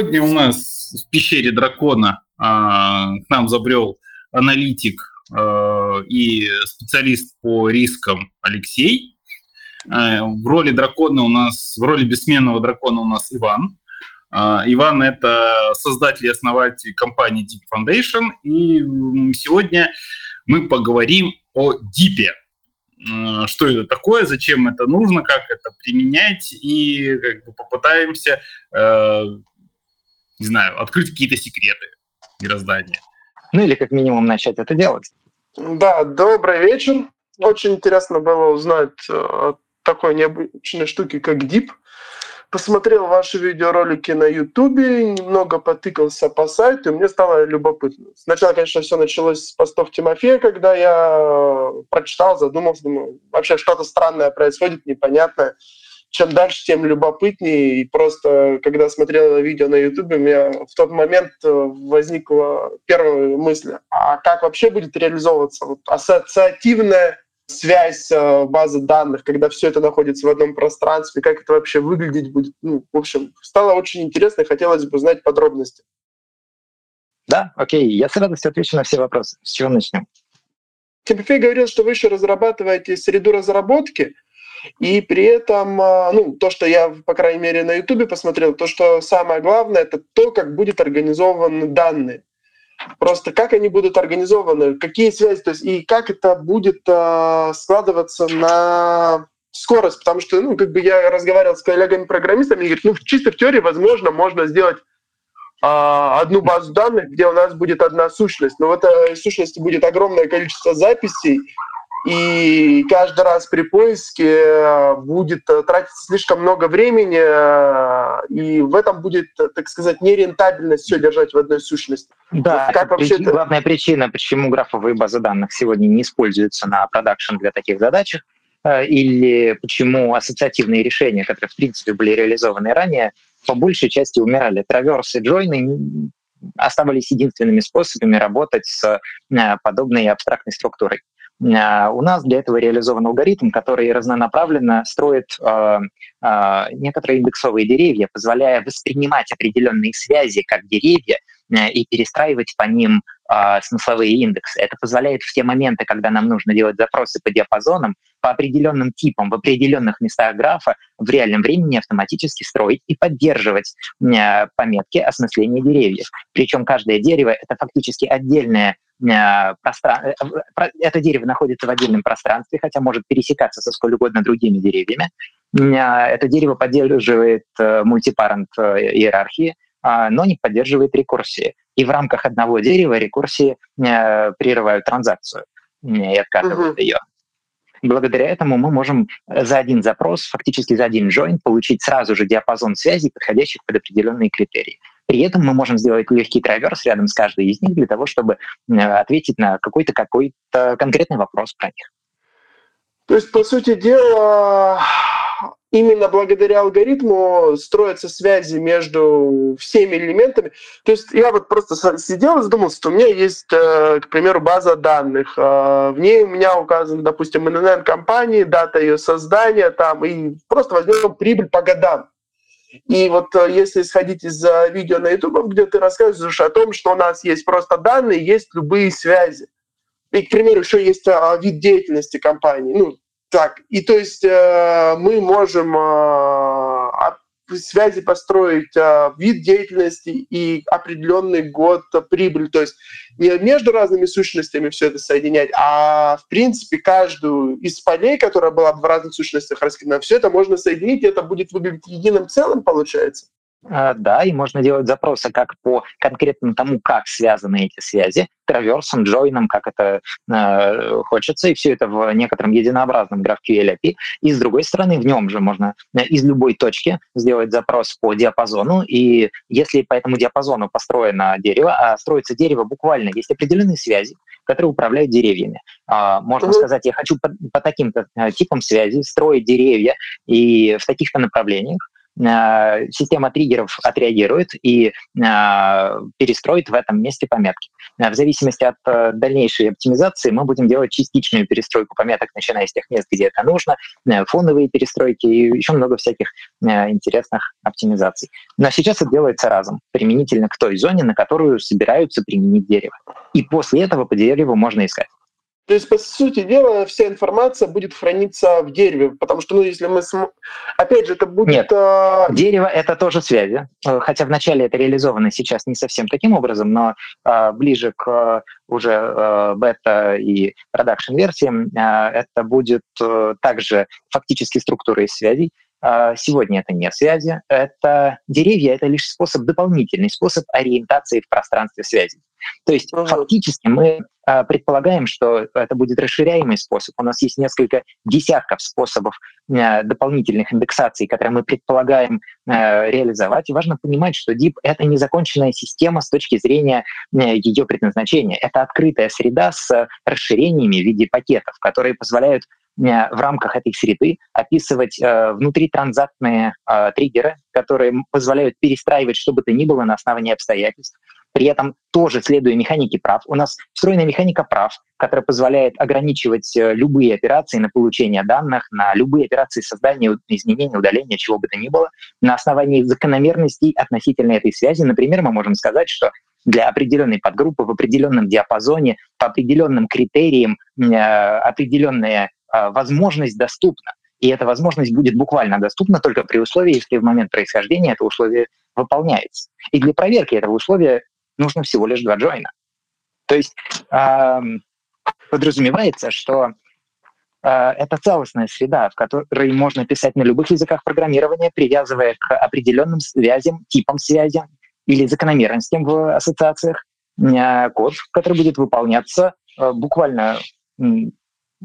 Сегодня у нас в пещере дракона а, к нам забрел аналитик а, и специалист по рискам Алексей. А, в роли дракона у нас, в роли бессменного дракона у нас Иван. А, Иван – это создатель и основатель компании Deep Foundation, и сегодня мы поговорим о Дипе. А, что это такое, зачем это нужно, как это применять, и как бы попытаемся, э, не знаю, открыть какие-то секреты мироздания. Ну или как минимум начать это делать. Да, добрый вечер. Очень интересно было узнать о такой необычной штуке, как Deep посмотрел ваши видеоролики на Ютубе, немного потыкался по сайту, и мне стало любопытно. Сначала, конечно, все началось с постов Тимофея, когда я прочитал, задумался, думаю, вообще что-то странное происходит, непонятное. Чем дальше, тем любопытнее. И просто, когда смотрел видео на Ютубе, у меня в тот момент э, возникла первая мысль, а как вообще будет реализовываться вот ассоциативное связь э, базы данных, когда все это находится в одном пространстве, как это вообще выглядеть будет. Ну, в общем, стало очень интересно, и хотелось бы знать подробности. Да, окей, я с радостью отвечу на все вопросы. С чего начнем? Тимофей говорил, что вы еще разрабатываете среду разработки, и при этом, э, ну, то, что я, по крайней мере, на Ютубе посмотрел, то, что самое главное, это то, как будет организованы данные. Просто как они будут организованы, какие связи, то есть и как это будет э, складываться на скорость, потому что, ну, как бы я разговаривал с коллегами-программистами, и говорят, ну, чисто в теории, возможно, можно сделать э, одну базу данных, где у нас будет одна сущность, но в этой сущности будет огромное количество записей, и каждый раз при поиске э, будет э, тратиться слишком много времени, э, и в этом будет, так сказать, нерентабельность все держать в одной сущности. Да, как вообще прич... это... главная причина, почему графовые базы данных сегодня не используются на продакшн для таких задач, или почему ассоциативные решения, которые, в принципе, были реализованы ранее, по большей части умирали. Траверсы джойны оставались единственными способами работать с подобной абстрактной структурой. А, у нас для этого реализован алгоритм, который разнонаправленно строит э, э, некоторые индексовые деревья, позволяя воспринимать определенные связи как деревья и перестраивать по ним э, смысловые индексы. Это позволяет в те моменты, когда нам нужно делать запросы по диапазонам, по определенным типам в определенных местах графа в реальном времени автоматически строить и поддерживать э, пометки осмысления деревьев. Причем каждое дерево — это фактически отдельное Э, простран... Э, это дерево находится в отдельном пространстве, хотя может пересекаться со сколь угодно другими деревьями. Э, это дерево поддерживает мультипарент иерархии, но не поддерживает рекурсии. И в рамках одного дерева рекурсии прерывают транзакцию и откатывают uh-huh. ее. Благодаря этому мы можем за один запрос, фактически за один join, получить сразу же диапазон связей, подходящих под определенные критерии. При этом мы можем сделать легкий траверс рядом с каждой из них для того, чтобы э, ответить на какой-то какой-то конкретный вопрос про них. То есть, по сути дела, именно благодаря алгоритму строятся связи между всеми элементами. То есть я вот просто сидел и задумался, что у меня есть, э, к примеру, база данных. Э, в ней у меня указан, допустим, ННН компании, дата ее создания, там, и просто возьмем прибыль по годам. И вот э, если исходить из видео на YouTube, где ты рассказываешь о том, что у нас есть просто данные, есть любые связи. И, к примеру, еще есть вид деятельности компании. Ну, так, и то есть э, мы можем связи построить, а, вид деятельности и определенный год прибыль. То есть не между разными сущностями все это соединять, а в принципе каждую из полей, которая была в разных сущностях раскидана, все это можно соединить, и это будет выглядеть единым целым, получается. А, да, и можно делать запросы как по конкретно тому, как связаны эти связи, траверсом, джойном, как это э, хочется, и все это в некотором единообразном GraphQL API. И с другой стороны, в нем же можно э, из любой точки сделать запрос по диапазону, и если по этому диапазону построено дерево, а строится дерево буквально, есть определенные связи, которые управляют деревьями. А, можно mm-hmm. сказать, я хочу по, по таким-то э, типам связи строить деревья и в таких-то направлениях, система триггеров отреагирует и перестроит в этом месте пометки. В зависимости от дальнейшей оптимизации мы будем делать частичную перестройку пометок, начиная с тех мест, где это нужно, фоновые перестройки и еще много всяких интересных оптимизаций. Но сейчас это делается разом, применительно к той зоне, на которую собираются применить дерево. И после этого по дереву можно искать. То есть, по сути дела, вся информация будет храниться в дереве, потому что, ну, если мы... См... Опять же, это будет... Нет, а... дерево — это тоже связи, э, хотя вначале это реализовано сейчас не совсем таким образом, но а, ближе к уже а, бета и продакшн-версиям а, это будет а, также фактически структурой связей, а, Сегодня это не связи, это деревья, это лишь способ, дополнительный способ ориентации в пространстве связи. То есть uh-huh. фактически мы э, предполагаем, что это будет расширяемый способ. У нас есть несколько десятков способов э, дополнительных индексаций, которые мы предполагаем реализовать. И важно понимать, что DIP — это незаконченная система с точки зрения ее предназначения. Это открытая среда с расширениями в виде пакетов, которые позволяют в рамках этой среды описывать э, внутритранзактные э, триггеры, которые позволяют перестраивать что бы то ни было на основании обстоятельств. При этом тоже следуя механике прав. У нас встроена механика прав, которая позволяет ограничивать э, любые операции на получение данных, на любые операции создания, изменения, удаления, чего бы то ни было, на основании закономерностей относительно этой связи. Например, мы можем сказать, что для определенной подгруппы в определенном диапазоне, по определенным критериям э, определенная а, возможность доступна. И эта возможность будет буквально доступна только при условии, если в момент происхождения это условие выполняется. И для проверки этого условия нужно всего лишь два джойна. То есть э, подразумевается, что э, это целостная среда, в которой можно писать на любых языках программирования, привязывая к определенным связям, типам связи или закономерностям в ассоциациях э, код, который будет выполняться э, буквально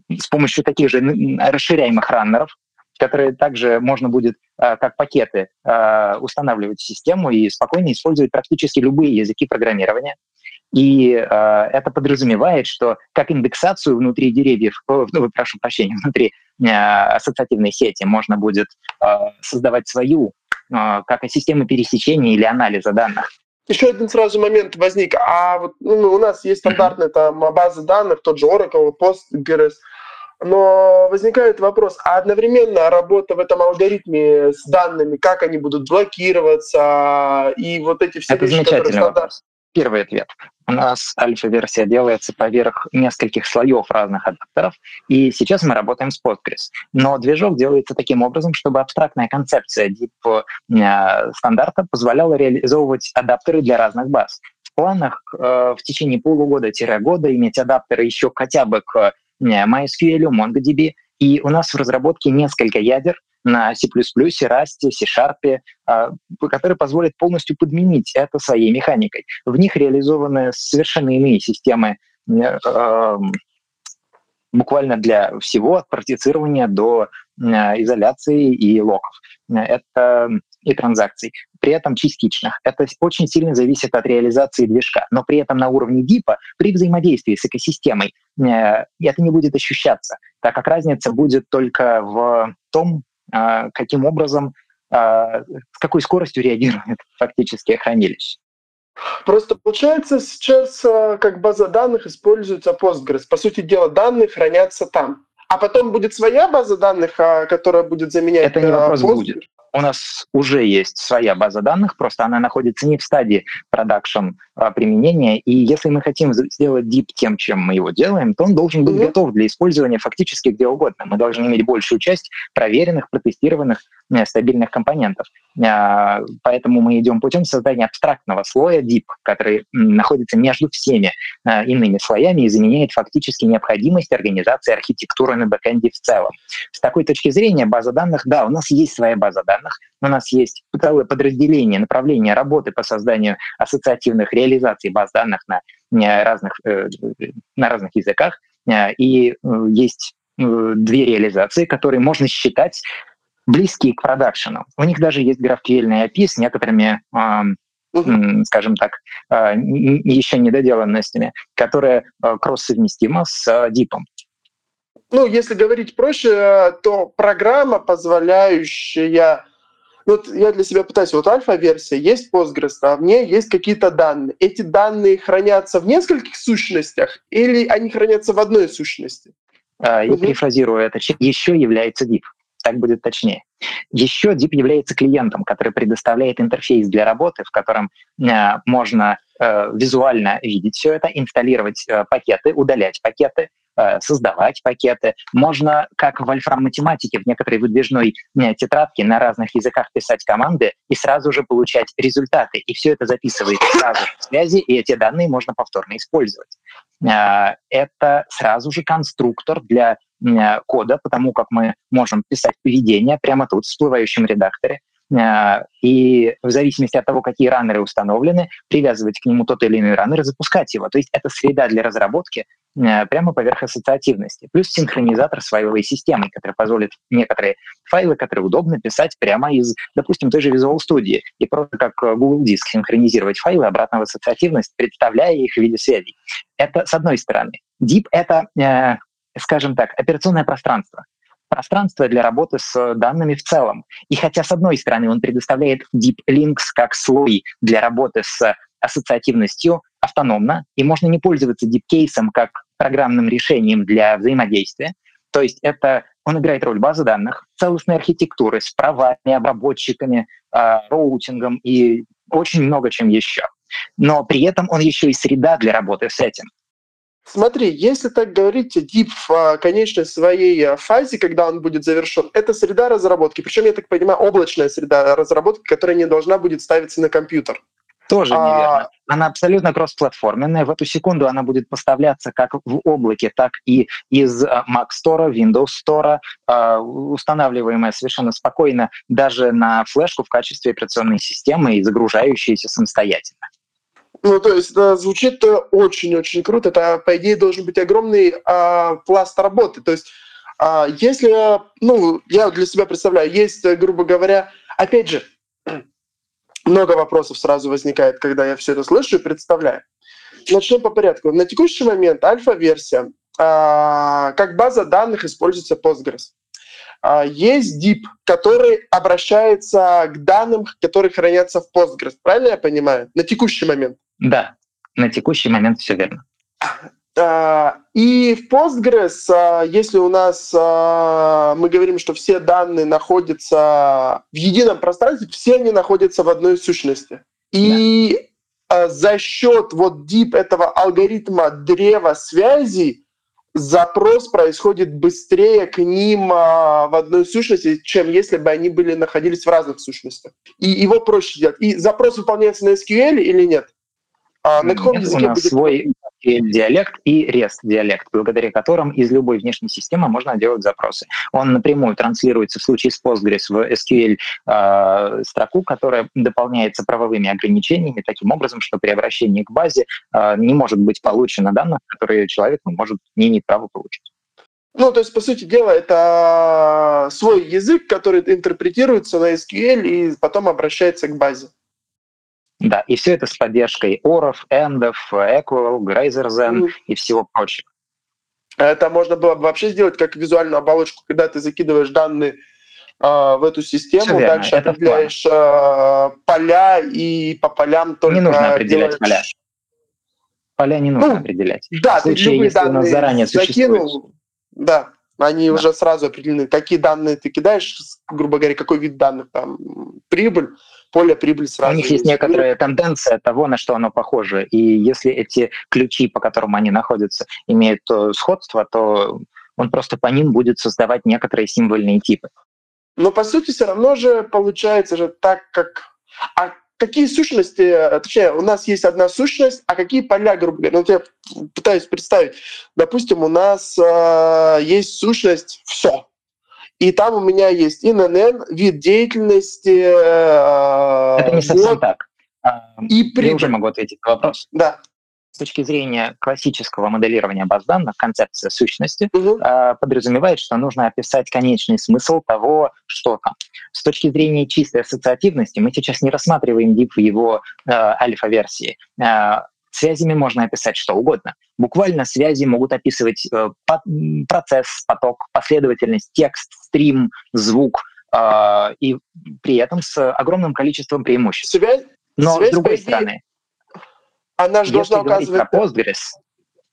с помощью таких же расширяемых раннеров, которые также можно будет а, как пакеты а, устанавливать в систему и спокойно использовать практически любые языки программирования. И э, это подразумевает, что как индексацию внутри деревьев, ну, прошу прощения, внутри э, ассоциативной сети можно будет э, создавать свою, э, как и системы пересечения или анализа данных. Еще один сразу момент возник. А вот ну, у нас есть стандартная там база данных, тот же Oracle, Postgres, но возникает вопрос, а одновременно работа в этом алгоритме с данными, как они будут блокироваться, и вот эти все Это вещи, которые стандарт... Первый ответ. У нас альфа-версия делается поверх нескольких слоев разных адаптеров, и сейчас мы работаем с Postgres. Но движок делается таким образом, чтобы абстрактная концепция DIP э, стандарта позволяла реализовывать адаптеры для разных баз. В планах э, в течение полугода-года иметь адаптеры еще хотя бы к MySQL, MongoDB, и у нас в разработке несколько ядер на C++, Rust, C-Sharp, а, которые позволят полностью подменить это своей механикой. В них реализованы совершенно иные системы э, буквально для всего, от партицирования до изоляции и локов. Это и транзакций, при этом частичных. Это очень сильно зависит от реализации движка. Но при этом на уровне дипа, при взаимодействии с экосистемой, э, это не будет ощущаться, так как разница будет только в том, каким образом, э, с какой скоростью реагирует фактически хранилище. Просто получается сейчас как база данных используется Postgres. По сути дела, данные хранятся там. А потом будет своя база данных, которая будет заменять Это не вопрос Postgres? будет у нас уже есть своя база данных, просто она находится не в стадии продакшн а, применения, и если мы хотим сделать дип тем, чем мы его делаем, то он должен быть mm-hmm. готов для использования фактически где угодно. Мы должны иметь большую часть проверенных, протестированных, э, стабильных компонентов. А, поэтому мы идем путем создания абстрактного слоя DIP, который находится между всеми а, иными слоями и заменяет фактически необходимость организации архитектуры на бэкэнде в целом. С такой точки зрения база данных, да, у нас есть своя база данных, данных. У нас есть целое подразделение, направление работы по созданию ассоциативных реализаций баз данных на э, разных, э, на разных языках. Э, и есть две реализации, которые можно считать близкие к продакшену. У них даже есть GraphQL API с некоторыми скажем так, еще недоделанностями, которые кросс-совместима с дипом ну, если говорить проще, то программа, позволяющая вот я для себя пытаюсь, вот альфа-версия, есть Postgres, а в ней есть какие-то данные. Эти данные хранятся в нескольких сущностях или они хранятся в одной сущности? Я угу. перефразирую это. Еще является div. Так будет точнее. Еще DIP является клиентом, который предоставляет интерфейс для работы, в котором э, можно э, визуально видеть все это, инсталлировать э, пакеты, удалять пакеты, создавать пакеты. Можно, как в Альфрам математике, в некоторой выдвижной э, тетрадке на разных языках писать команды и сразу же получать результаты. И все это записывается сразу в связи, и эти данные можно повторно использовать. Э, это сразу же конструктор для кода, потому как мы можем писать поведение прямо тут, в всплывающем редакторе, и в зависимости от того, какие раннеры установлены, привязывать к нему тот или иной раннер и запускать его. То есть это среда для разработки, Э, прямо поверх ассоциативности. Плюс синхронизатор с файловой системой, который позволит некоторые файлы, которые удобно писать прямо из, допустим, той же Visual Studio, и просто как э, Google Диск синхронизировать файлы обратно в ассоциативность, представляя их в виде связей. Это с одной стороны. Deep — это, э, скажем так, операционное пространство пространство для работы с данными в целом. И хотя, с одной стороны, он предоставляет Deep Links как слой для работы с ассоциативностью автономно, и можно не пользоваться дипкейсом как программным решением для взаимодействия. То есть это он играет роль базы данных, целостной архитектуры с правами, обработчиками, э, роутингом и очень много чем еще. Но при этом он еще и среда для работы с этим. Смотри, если так говорить, дип в конечной своей а, фазе, когда он будет завершен, это среда разработки. Причем, я так понимаю, облачная среда разработки, которая не должна будет ставиться на компьютер. Тоже а... неверно. Она абсолютно кроссплатформенная. В эту секунду она будет поставляться как в облаке, так и из э, Mac Store, Windows Store, э, устанавливаемая совершенно спокойно даже на флешку в качестве операционной системы и загружающаяся самостоятельно. Ну, то есть это звучит очень-очень круто. Это, по идее, должен быть огромный а, пласт работы. То есть а, если, ну, я для себя представляю, есть, грубо говоря, опять же, много вопросов сразу возникает, когда я все это слышу и представляю. Начнем по порядку. На текущий момент альфа-версия, а, как база данных используется Postgres. А, есть DIP, который обращается к данным, которые хранятся в Postgres. Правильно я понимаю? На текущий момент. Да, на текущий момент все верно. А, и в Postgres, а, если у нас а, мы говорим, что все данные находятся в едином пространстве, все они находятся в одной сущности. И да. за счет вот deep этого алгоритма древа связей запрос происходит быстрее к ним в одной сущности, чем если бы они были находились в разных сущностях. И его проще делать. И запрос выполняется на SQL или нет? А на каком Нет, языке у нас будет... свой диалект и REST диалект, благодаря которым из любой внешней системы можно делать запросы. Он напрямую транслируется в случае с Postgres в SQL э, а, строку, которая дополняется правовыми ограничениями таким образом, что при обращении к базе э, не может быть получено данных, которые человек может не иметь права получить. Ну, то есть, по сути дела, это свой язык, который интерпретируется на SQL и потом обращается к базе. Да, и все это с поддержкой оров, эндов, equal, mm. и всего прочего. Это можно было бы вообще сделать как визуальную оболочку, когда ты закидываешь данные э, в эту систему, дальше это определяешь э, поля и по полям только Не нужно определять делаешь... поля. Поля не нужно ну, определять. Да, в случае, ты любые если данные у нас заранее закинул. Да, они да. уже сразу определены, какие данные ты кидаешь, грубо говоря, какой вид данных там, прибыль, поле прибыль сразу. У них есть некоторая тенденция того, на что оно похоже. И если эти ключи, по которым они находятся, имеют сходство, то он просто по ним будет создавать некоторые символьные типы. Но по сути все равно же получается же так, как... А какие сущности, точнее, у нас есть одна сущность, а какие поля, грубо говоря, ну, я пытаюсь представить. Допустим, у нас э, есть сущность все, и там у меня есть ИНН, вид деятельности. Э, Это не совсем так. А, и при... Я уже могу ответить на вопрос. Да. С точки зрения классического моделирования баз данных, концепция сущности угу. подразумевает, что нужно описать конечный смысл того, что там. С точки зрения чистой ассоциативности мы сейчас не рассматриваем DIP в его э, альфа-версии. Э, Связями можно описать что угодно. Буквально связи могут описывать э, процесс, поток, последовательность, текст, стрим, звук, и при этом с огромным количеством преимуществ. Связь, Но связь, с другой по идее, стороны, она же если говорить указывать... про Postgres,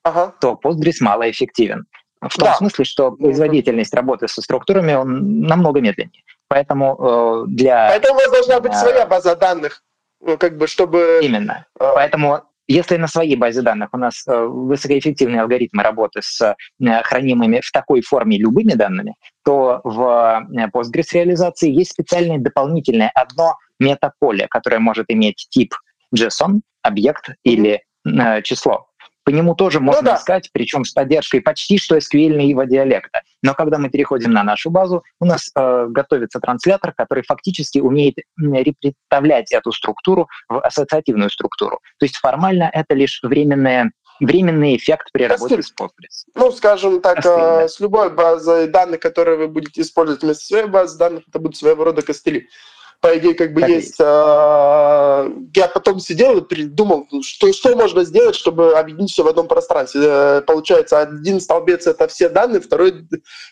Ага. то Postgres малоэффективен. В том Да. смысле, что производительность работы со структурами он намного медленнее. Поэтому э, для... Поэтому у вас должна быть своя база данных, ну, как бы, чтобы... Именно. э, Поэтому если на своей базе данных у нас э, высокоэффективные алгоритмы работы с э, хранимыми в такой форме любыми данными, то в э, Postgres реализации есть специальное дополнительное одно метаполе, которое может иметь тип JSON, объект или э, число. По нему тоже можно да. искать, причем с поддержкой почти что SQL диалекта. Но когда мы переходим на нашу базу, у нас э, готовится транслятор, который фактически умеет м, репредставлять эту структуру в ассоциативную структуру. То есть формально это лишь временное, временный эффект при работе Костыль. с Postgres. Ну, скажем так, Костыль, э, да. с любой базой данных, которые вы будете использовать вместо своей базы данных, это будут своего рода костыли. По идее, как бы Так и есть... э, Я потом сидел и придумал, что, что можно сделать, чтобы объединить все в одном пространстве. Э, Получается, один столбец — это все данные, второй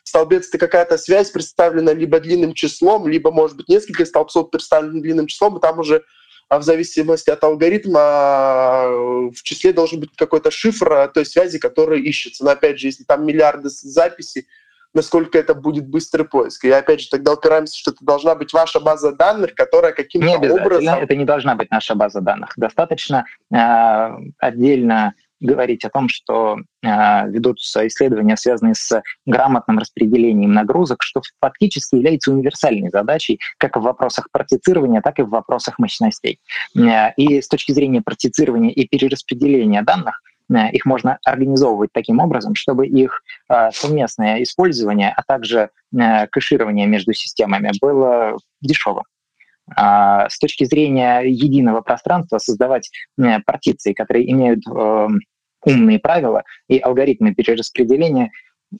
столбец — это какая-то связь, представлена либо длинным числом, либо, может быть, несколько столбцов представлены длинным числом, и там уже а в зависимости от алгоритма э, в числе должен быть какой-то шифр э, той связи, которая ищется. Но опять же, если там миллиарды записей, насколько это будет быстрый поиск. И опять же, тогда упираемся, что это должна быть ваша база данных, которая каким-то образом... это не должна быть наша база данных. Достаточно э, отдельно говорить о том, что э, ведутся исследования, связанные с грамотным распределением нагрузок, что фактически является универсальной задачей как в вопросах партицирования, так и в вопросах мощностей. Э, И с точки зрения партицирования и перераспределения данных, их можно организовывать таким образом, чтобы их э, совместное использование, а также э, кэширование между системами было дешевым. А с точки зрения единого пространства создавать э, партиции, которые имеют э, умные правила и алгоритмы перераспределения,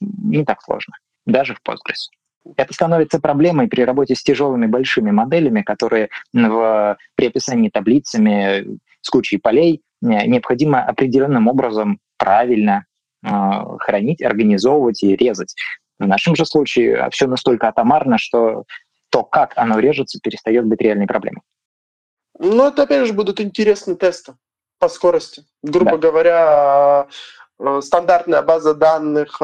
не так сложно, даже в Postgres. Это становится проблемой при работе с тяжелыми большими моделями, которые в, при описании таблицами с кучей полей э, необходимо определенным образом правильно э, хранить, организовывать и резать. В нашем же случае все настолько атомарно, что то, как оно режется, перестает быть реальной проблемой. Ну, это опять же будут интересные тесты по скорости. Грубо Да. говоря, э, стандартная база данных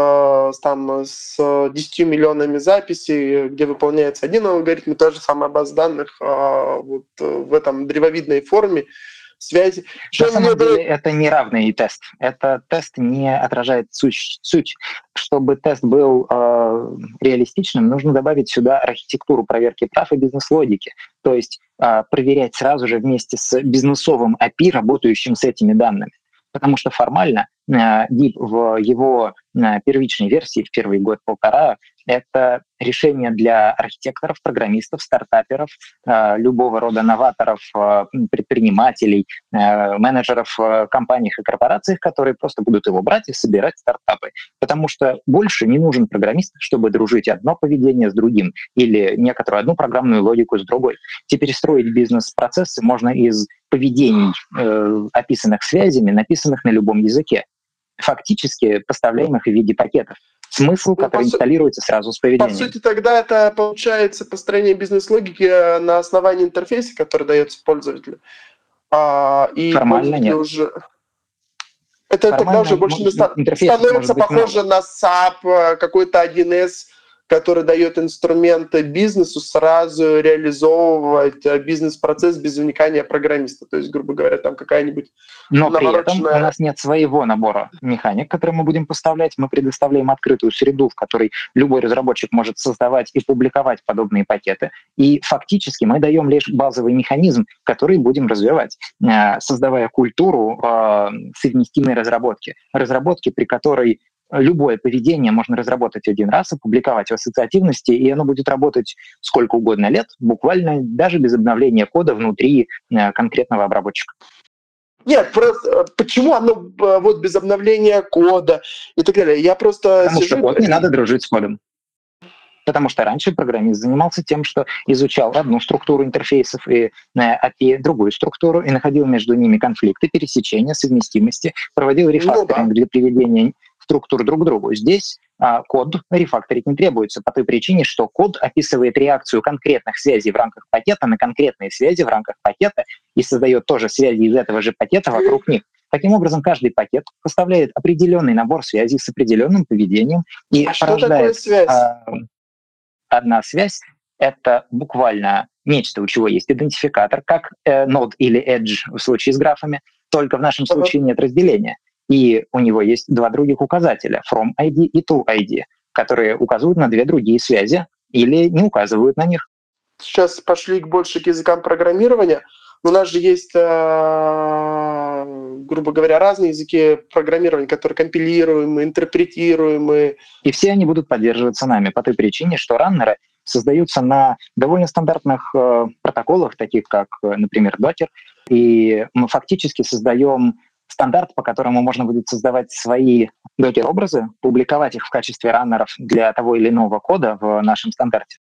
там, с 10 миллионами записей, где выполняется один алгоритм, и та же самая база данных вот, в этом древовидной форме связи. На Что самом мне деле это неравный тест. Это тест не отражает суть. суть. Чтобы тест был э, реалистичным, нужно добавить сюда архитектуру проверки прав и бизнес-логики. То есть э, проверять сразу же вместе с бизнесовым API, работающим с этими данными. Потому что формально э, DIP в его первичной версии, в первый год-полтора, это решение для архитекторов, программистов, стартаперов, э, любого рода новаторов, э, предпринимателей, э, менеджеров компаниях и корпорациях, которые просто будут его брать и собирать стартапы. Потому что больше не нужен программист, чтобы дружить одно поведение с другим или некоторую одну программную логику с другой. Теперь строить бизнес-процессы можно из поведений, описанных связями, написанных на любом языке, фактически поставляемых в виде пакетов. Смысл, Ну, который по су- инсталируется сразу с По поведением. сути, тогда это получается построение бизнес-логики э, на основании интерфейса, который дается пользователю. А, и Формально нет. уже... Это тогда Формально уже больше не ста- становится похоже на SAP, э, какой-то 1С, который дает инструменты бизнесу сразу реализовывать э, бизнес-процесс без вникания программиста. То есть, грубо говоря, там какая-нибудь Но при этом у нас нет своего набора механик, который мы будем поставлять. Мы предоставляем открытую среду, в которой любой разработчик может создавать и публиковать подобные пакеты. И фактически мы даем лишь базовый механизм, который будем развивать, э, создавая культуру э, совместимой разработки. Разработки, при которой любое поведение можно разработать один раз, опубликовать в ассоциативности, и оно будет работать сколько угодно лет, буквально даже без обновления кода внутри э, конкретного обработчика. Нет, просто э, почему оно э, вот без обновления кода и так далее? Я просто Потому сижу... что код не надо дружить с кодом. Потому что раньше программист занимался тем, что изучал одну структуру интерфейсов и API, другую структуру, и находил между ними конфликты, пересечения, совместимости, проводил рефакторинг для приведения структур друг к другу. Здесь а, код рефакторить не требуется по той причине, что код описывает реакцию конкретных связей в рамках пакета на конкретные связи в рамках пакета и создает тоже связи из этого же пакета вокруг них. Таким образом, каждый пакет поставляет определенный набор связей с определенным поведением и а порождает связь? А, одна связь. Это буквально нечто, у чего есть идентификатор, как э, node или edge в случае с графами, только в нашем uh-huh. случае нет разделения. И у него есть два других указателя, from ID и to ID, которые указывают на две другие связи или не указывают на них. Сейчас пошли больше к языкам программирования. У нас же есть, э, грубо говоря, разные языки программирования, которые компилируемы, интерпретируемы. И все они будут поддерживаться нами по той причине, что раннеры создаются на довольно стандартных э, протоколах, таких как, э, например, Docker, и мы фактически создаем стандарт, по которому можно будет создавать свои докер-образы, публиковать их в качестве раннеров для того или иного кода в нашем стандарте.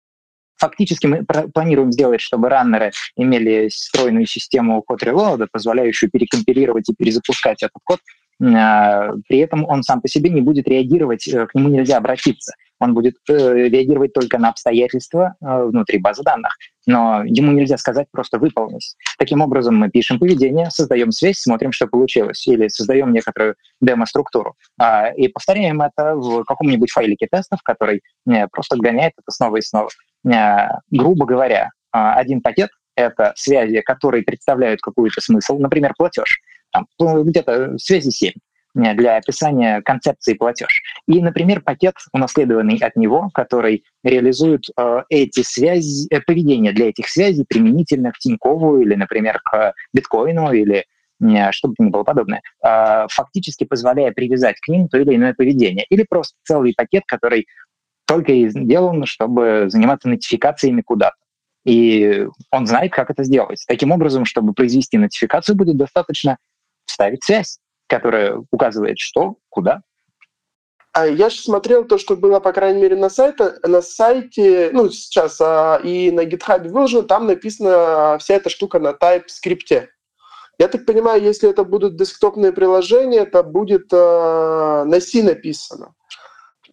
Фактически мы планируем сделать, чтобы раннеры имели встроенную систему код релоада, позволяющую перекомпилировать и перезапускать этот код. А, при этом он сам по себе не будет реагировать, э, к нему нельзя обратиться он будет э, реагировать только на обстоятельства э, внутри базы данных, но ему нельзя сказать просто выполнить. Таким образом, мы пишем поведение, создаем связь, смотрим, что получилось, или создаем некоторую демо-структуру, э, и повторяем это в каком-нибудь файлике тестов, который э, просто гоняет это снова и снова. Грубо говоря, один пакет — это связи, которые представляют какой-то смысл, например, платеж. Там, где-то связи 7 для описания концепции платеж. И, например, пакет, унаследованный от него, который реализует э, эти связи, э, поведение для этих связей применительно к Тинькову или, например, к биткоину или э, что бы ни было подобное, э, фактически позволяя привязать к ним то или иное поведение. Или просто целый пакет, который только и сделан, чтобы заниматься нотификациями куда-то. И он знает, как это сделать. Таким образом, чтобы произвести нотификацию, будет достаточно вставить связь которая указывает что, куда. А я же смотрел то, что было, по крайней мере, на сайте, на сайте, ну, сейчас а, и на GitHub выложено, там написана вся эта штука на TypeScript. Я так понимаю, если это будут десктопные приложения, это будет а, на C написано.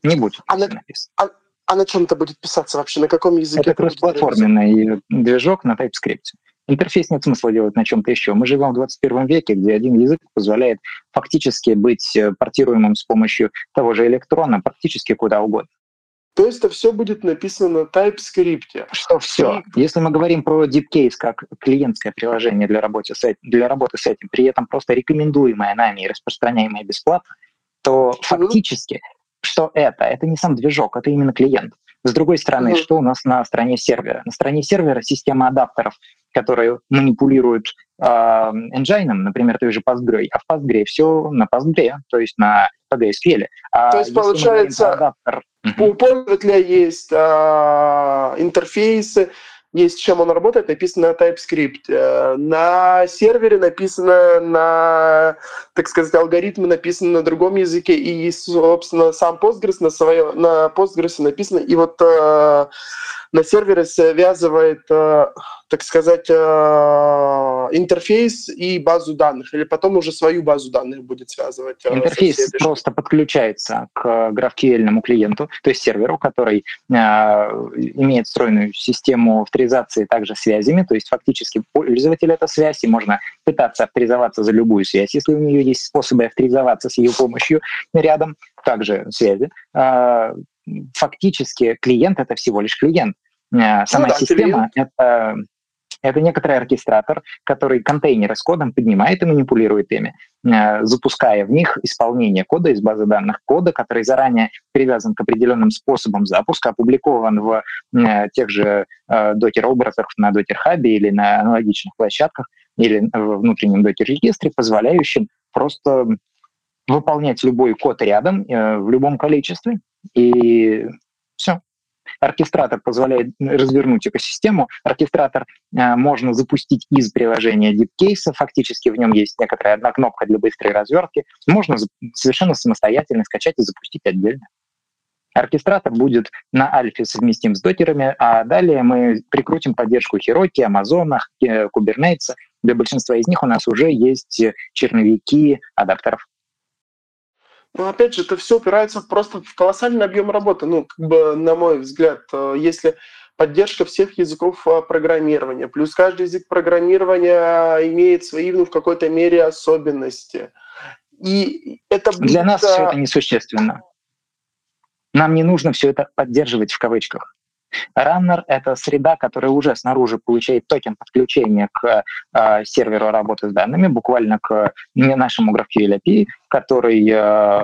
Не будет а на, написано. А, а на чем это будет писаться вообще? На каком языке? Это кроссплатформенный движок на TypeScript. Интерфейс нет смысла делать на чем-то еще. Мы живем в 21 веке, где один язык позволяет фактически быть э, портируемым с помощью того же электрона практически куда угодно. То есть это все будет написано на TypeScript. Что все. Если мы говорим про DeepCase как клиентское приложение для работы, с этим, для работы с этим, при этом просто рекомендуемое нами и распространяемое бесплатно, то mm-hmm. фактически что это? Это не сам движок, это именно клиент. С другой стороны, mm-hmm. что у нас на стороне сервера? На стороне сервера система адаптеров, которые манипулируют э, engine, например, той же Postgre, а в Postgre все на Postgre, то есть на PGSQL. А то есть, получается, адаптер... у пользователя есть э, интерфейсы, есть с чем он работает, написано на TypeScript. Э, на сервере написано на, так сказать, алгоритмы написаны на другом языке, и, собственно, сам Postgres на, свое, на Postgres написано, и вот э, на сервере связывает, э, так сказать, э, интерфейс и базу данных, или потом уже свою базу данных будет связывать. Э, интерфейс просто подключается к GraphQL клиенту, то есть серверу, который имеет встроенную систему авторизации также связями, то есть фактически пользователь — это связь, и можно пытаться авторизоваться за любую связь, если у нее есть способы авторизоваться с ее помощью рядом, также связи фактически клиент — это всего лишь клиент. Э, сама ну, да, система — это, это некоторый оркестратор, который контейнеры с кодом поднимает и манипулирует ими, э, запуская в них исполнение кода из базы данных кода, который заранее привязан к определенным способам запуска, опубликован в э, тех же докер-образах на Hub или на аналогичных площадках или в внутреннем докер-регистре, позволяющим просто выполнять любой код рядом в любом количестве, и все. Оркестратор позволяет развернуть экосистему. Оркестратор э, можно запустить из приложения DeepCase. Фактически в нем есть некоторая одна кнопка для быстрой развертки. Можно совершенно самостоятельно скачать и запустить отдельно. Оркестратор будет на альфе совместим с докерами, а далее мы прикрутим поддержку Heroku, Amazon, Kubernetes. Для большинства из них у нас уже есть черновики адаптеров. Ну, опять же, это все упирается просто в колоссальный объем работы. Ну, как бы, на мой взгляд, э, если поддержка всех языков э, программирования, плюс каждый язык программирования имеет свои, ну, в какой-то мере особенности. И это будет... Для нас все это несущественно. Нам не нужно все это поддерживать в кавычках. Runner — это среда, которая уже снаружи получает токен подключения к э, серверу работы с данными, буквально к нашему GraphQL API, который э,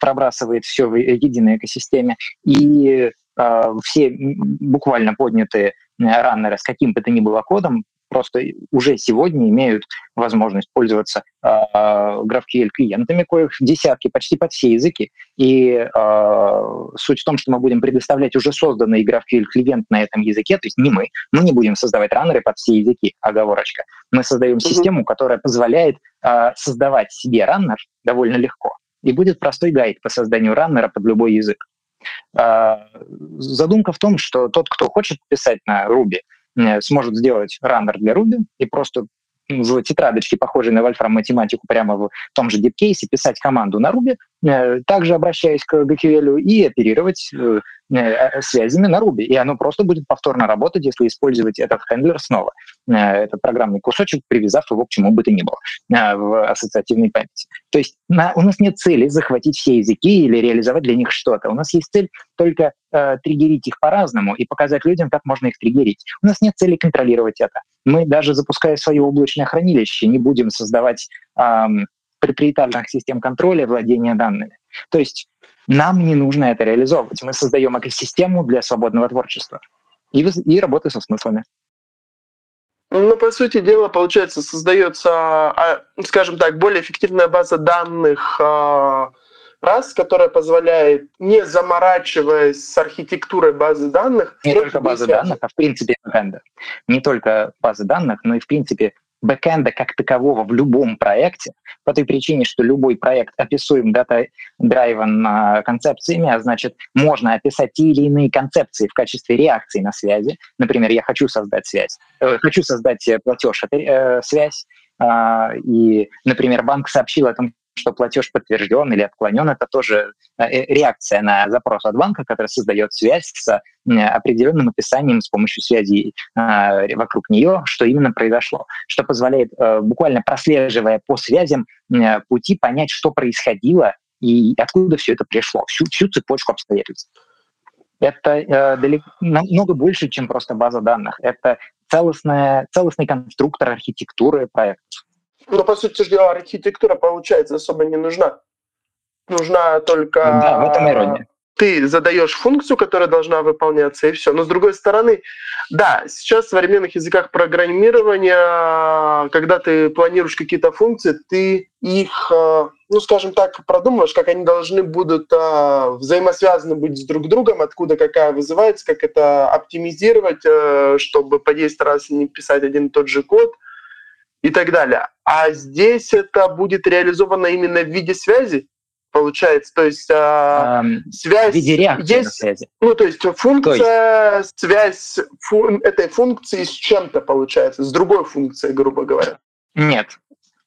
пробрасывает все в единой экосистеме. И э, все буквально поднятые раннеры с каким бы то ни было кодом просто уже сегодня имеют возможность пользоваться э, GraphQL клиентами, коих десятки, почти под все языки. И э, суть в том, что мы будем предоставлять уже созданный GraphQL клиент на этом языке, то есть не мы, мы не будем создавать раннеры под все языки, оговорочка. Мы создаем mm-hmm. систему, которая позволяет э, создавать себе раннер довольно легко. И будет простой гайд по созданию раннера под любой язык. Задумка в том, что тот, кто хочет писать на Ruby, сможет сделать раннер для Ruby и просто в тетрадочке, похожей на Вольфрам математику, прямо в том же дипкейсе, писать команду на Ruby, э, также обращаясь к GQL и оперировать э, связями на Ruby. И оно просто будет повторно работать, если использовать этот хендлер снова, этот программный кусочек, привязав его к чему бы то ни было в ассоциативной памяти. То есть на, у нас нет цели захватить все языки или реализовать для них что-то. У нас есть цель только э, триггерить их по-разному и показать людям, как можно их триггерить. У нас нет цели контролировать это мы даже запуская свое облачное хранилище, не будем создавать эм, проприетарных систем контроля владения данными. То есть нам не нужно это реализовывать. Мы создаем экосистему для свободного творчества и, и работы со смыслами. Ну, по сути дела, получается, создается, а, скажем так, более эффективная база данных а, раз, которая позволяет, не заморачиваясь с архитектурой базы данных... Не только базы данных, а в принципе бэкэнда. Не только базы данных, но и в принципе бэкэнда как такового в любом проекте, по той причине, что любой проект описуем дата-драйвен а, концепциями, а значит, можно описать те или иные концепции в качестве реакции на связи. Например, я хочу создать связь, э, хочу создать э, платеж, это э, связь, э, и, например, банк сообщил о том, что платеж подтвержден или отклонен, это тоже э, э, реакция на запрос от банка, который создает связь с определенным описанием с помощью связи э, вокруг нее, что именно произошло, что позволяет, буквально прослеживая по связям пути, понять, что происходило и откуда все это пришло, всю, всю цепочку обстоятельств. Это э, далеко, намного больше, чем просто база данных. Это целостная, целостный конструктор архитектуры проекта. Но, по сути дела, архитектура, получается, особо не нужна. Нужна только... Да, в этом ирония. Ты задаешь функцию, которая должна выполняться, и все. Но, с другой стороны, да, сейчас в современных языках программирования, когда ты планируешь какие-то функции, ты их, э, ну, скажем так, продумываешь, как они должны будут э, взаимосвязаны быть с друг другом, откуда какая вызывается, как это оптимизировать, э, чтобы по 10 раз не писать один и тот же код – и так далее. А здесь это будет реализовано именно в виде связи, получается, то есть а, эм, связь в виде реакции есть, связи. Ну, то есть функция, то есть... связь фун, этой функции с чем-то получается, с другой функцией, грубо говоря. Нет,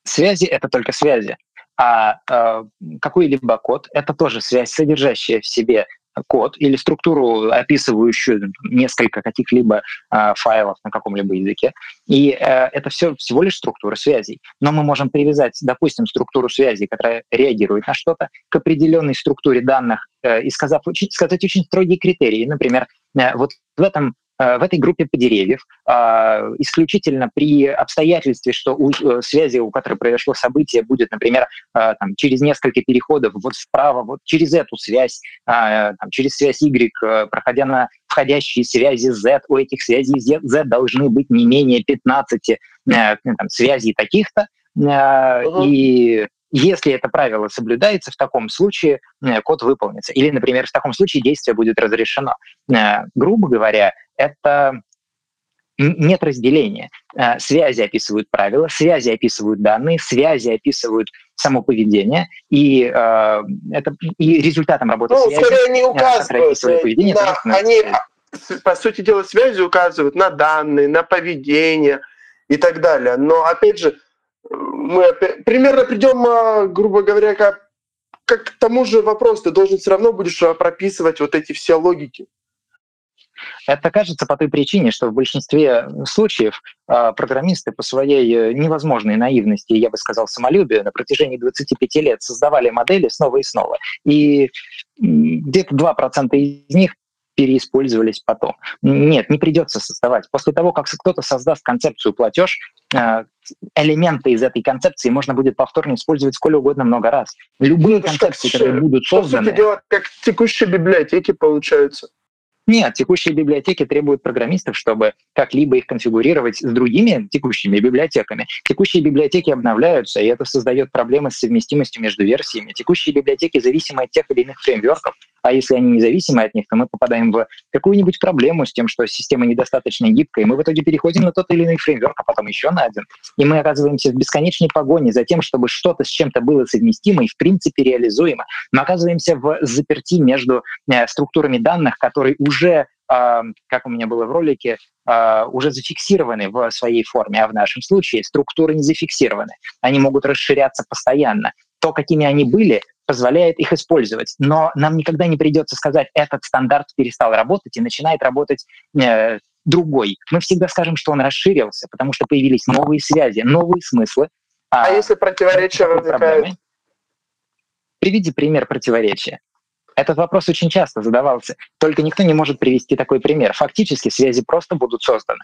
связи это только связи, а э, какой-либо код это тоже связь, содержащая в себе код или структуру, описывающую несколько каких-либо э, файлов на каком-либо языке. И э, это все всего лишь структура связей. Но мы можем привязать, допустим, структуру связей, которая реагирует на что-то, к определенной структуре данных э, и сказав, сказать очень строгие критерии. Например, э, вот в этом в этой группе по деревьев а, исключительно при обстоятельстве, что у э, связи, у которой произошло событие, будет, например, э, там, через несколько переходов вот вправо, вот через эту связь, а, там, через связь Y, проходя на входящие связи Z, у этих связей Z должны быть не менее 15 там, связей таких-то, uh-huh. и если это правило соблюдается, в таком случае код выполнится. Или, например, в таком случае действие будет разрешено. Грубо говоря, это нет разделения. Э, связи описывают правила, связи описывают данные, связи описывают само поведение, и, э, это, и результатом работы ну, связи... скорее они указывают э, поведение, на, они, по сути дела, связи указывают на данные, на поведение и так далее. Но, опять же, мы опять, примерно придем, грубо говоря, к как к тому же вопрос, ты должен все равно будешь э, прописывать вот эти все логики. Это кажется по той причине, что в большинстве случаев э, программисты по своей э, невозможной наивности, я бы сказал, самолюбию, на протяжении 25 лет создавали модели снова и снова. И где-то 2% из них переиспользовались потом. Нет, не придется создавать. После того, как кто-то создаст концепцию платеж, э, элементы из этой концепции можно будет повторно использовать сколь угодно много раз. Любые ну, концепции, как, которые будут созданы... По сути дела, как текущие библиотеки получаются. Нет, текущие библиотеки требуют программистов, чтобы как-либо их конфигурировать с другими текущими библиотеками. Текущие библиотеки обновляются, и это создает проблемы с совместимостью между версиями. Текущие библиотеки зависимы от тех или иных фреймворков, а если они независимы от них, то мы попадаем в какую-нибудь проблему с тем, что система недостаточно гибкая, и мы в итоге переходим на тот или иной фреймворк, а потом еще на один. И мы оказываемся в бесконечной погоне за тем, чтобы что-то с чем-то было совместимо и в принципе реализуемо. Мы оказываемся в заперти между э, структурами данных, которые уже а, как у меня было в ролике, а, уже зафиксированы в своей форме, а в нашем случае структуры не зафиксированы. Они могут расширяться постоянно. То, какими они были, позволяет их использовать. Но нам никогда не придется сказать, этот стандарт перестал работать и начинает работать э, другой. Мы всегда скажем, что он расширился, потому что появились новые связи, новые смыслы. А, а если противоречия возникают? Приведи пример противоречия. Этот вопрос очень часто задавался, только никто не может привести такой пример. Фактически связи просто будут созданы.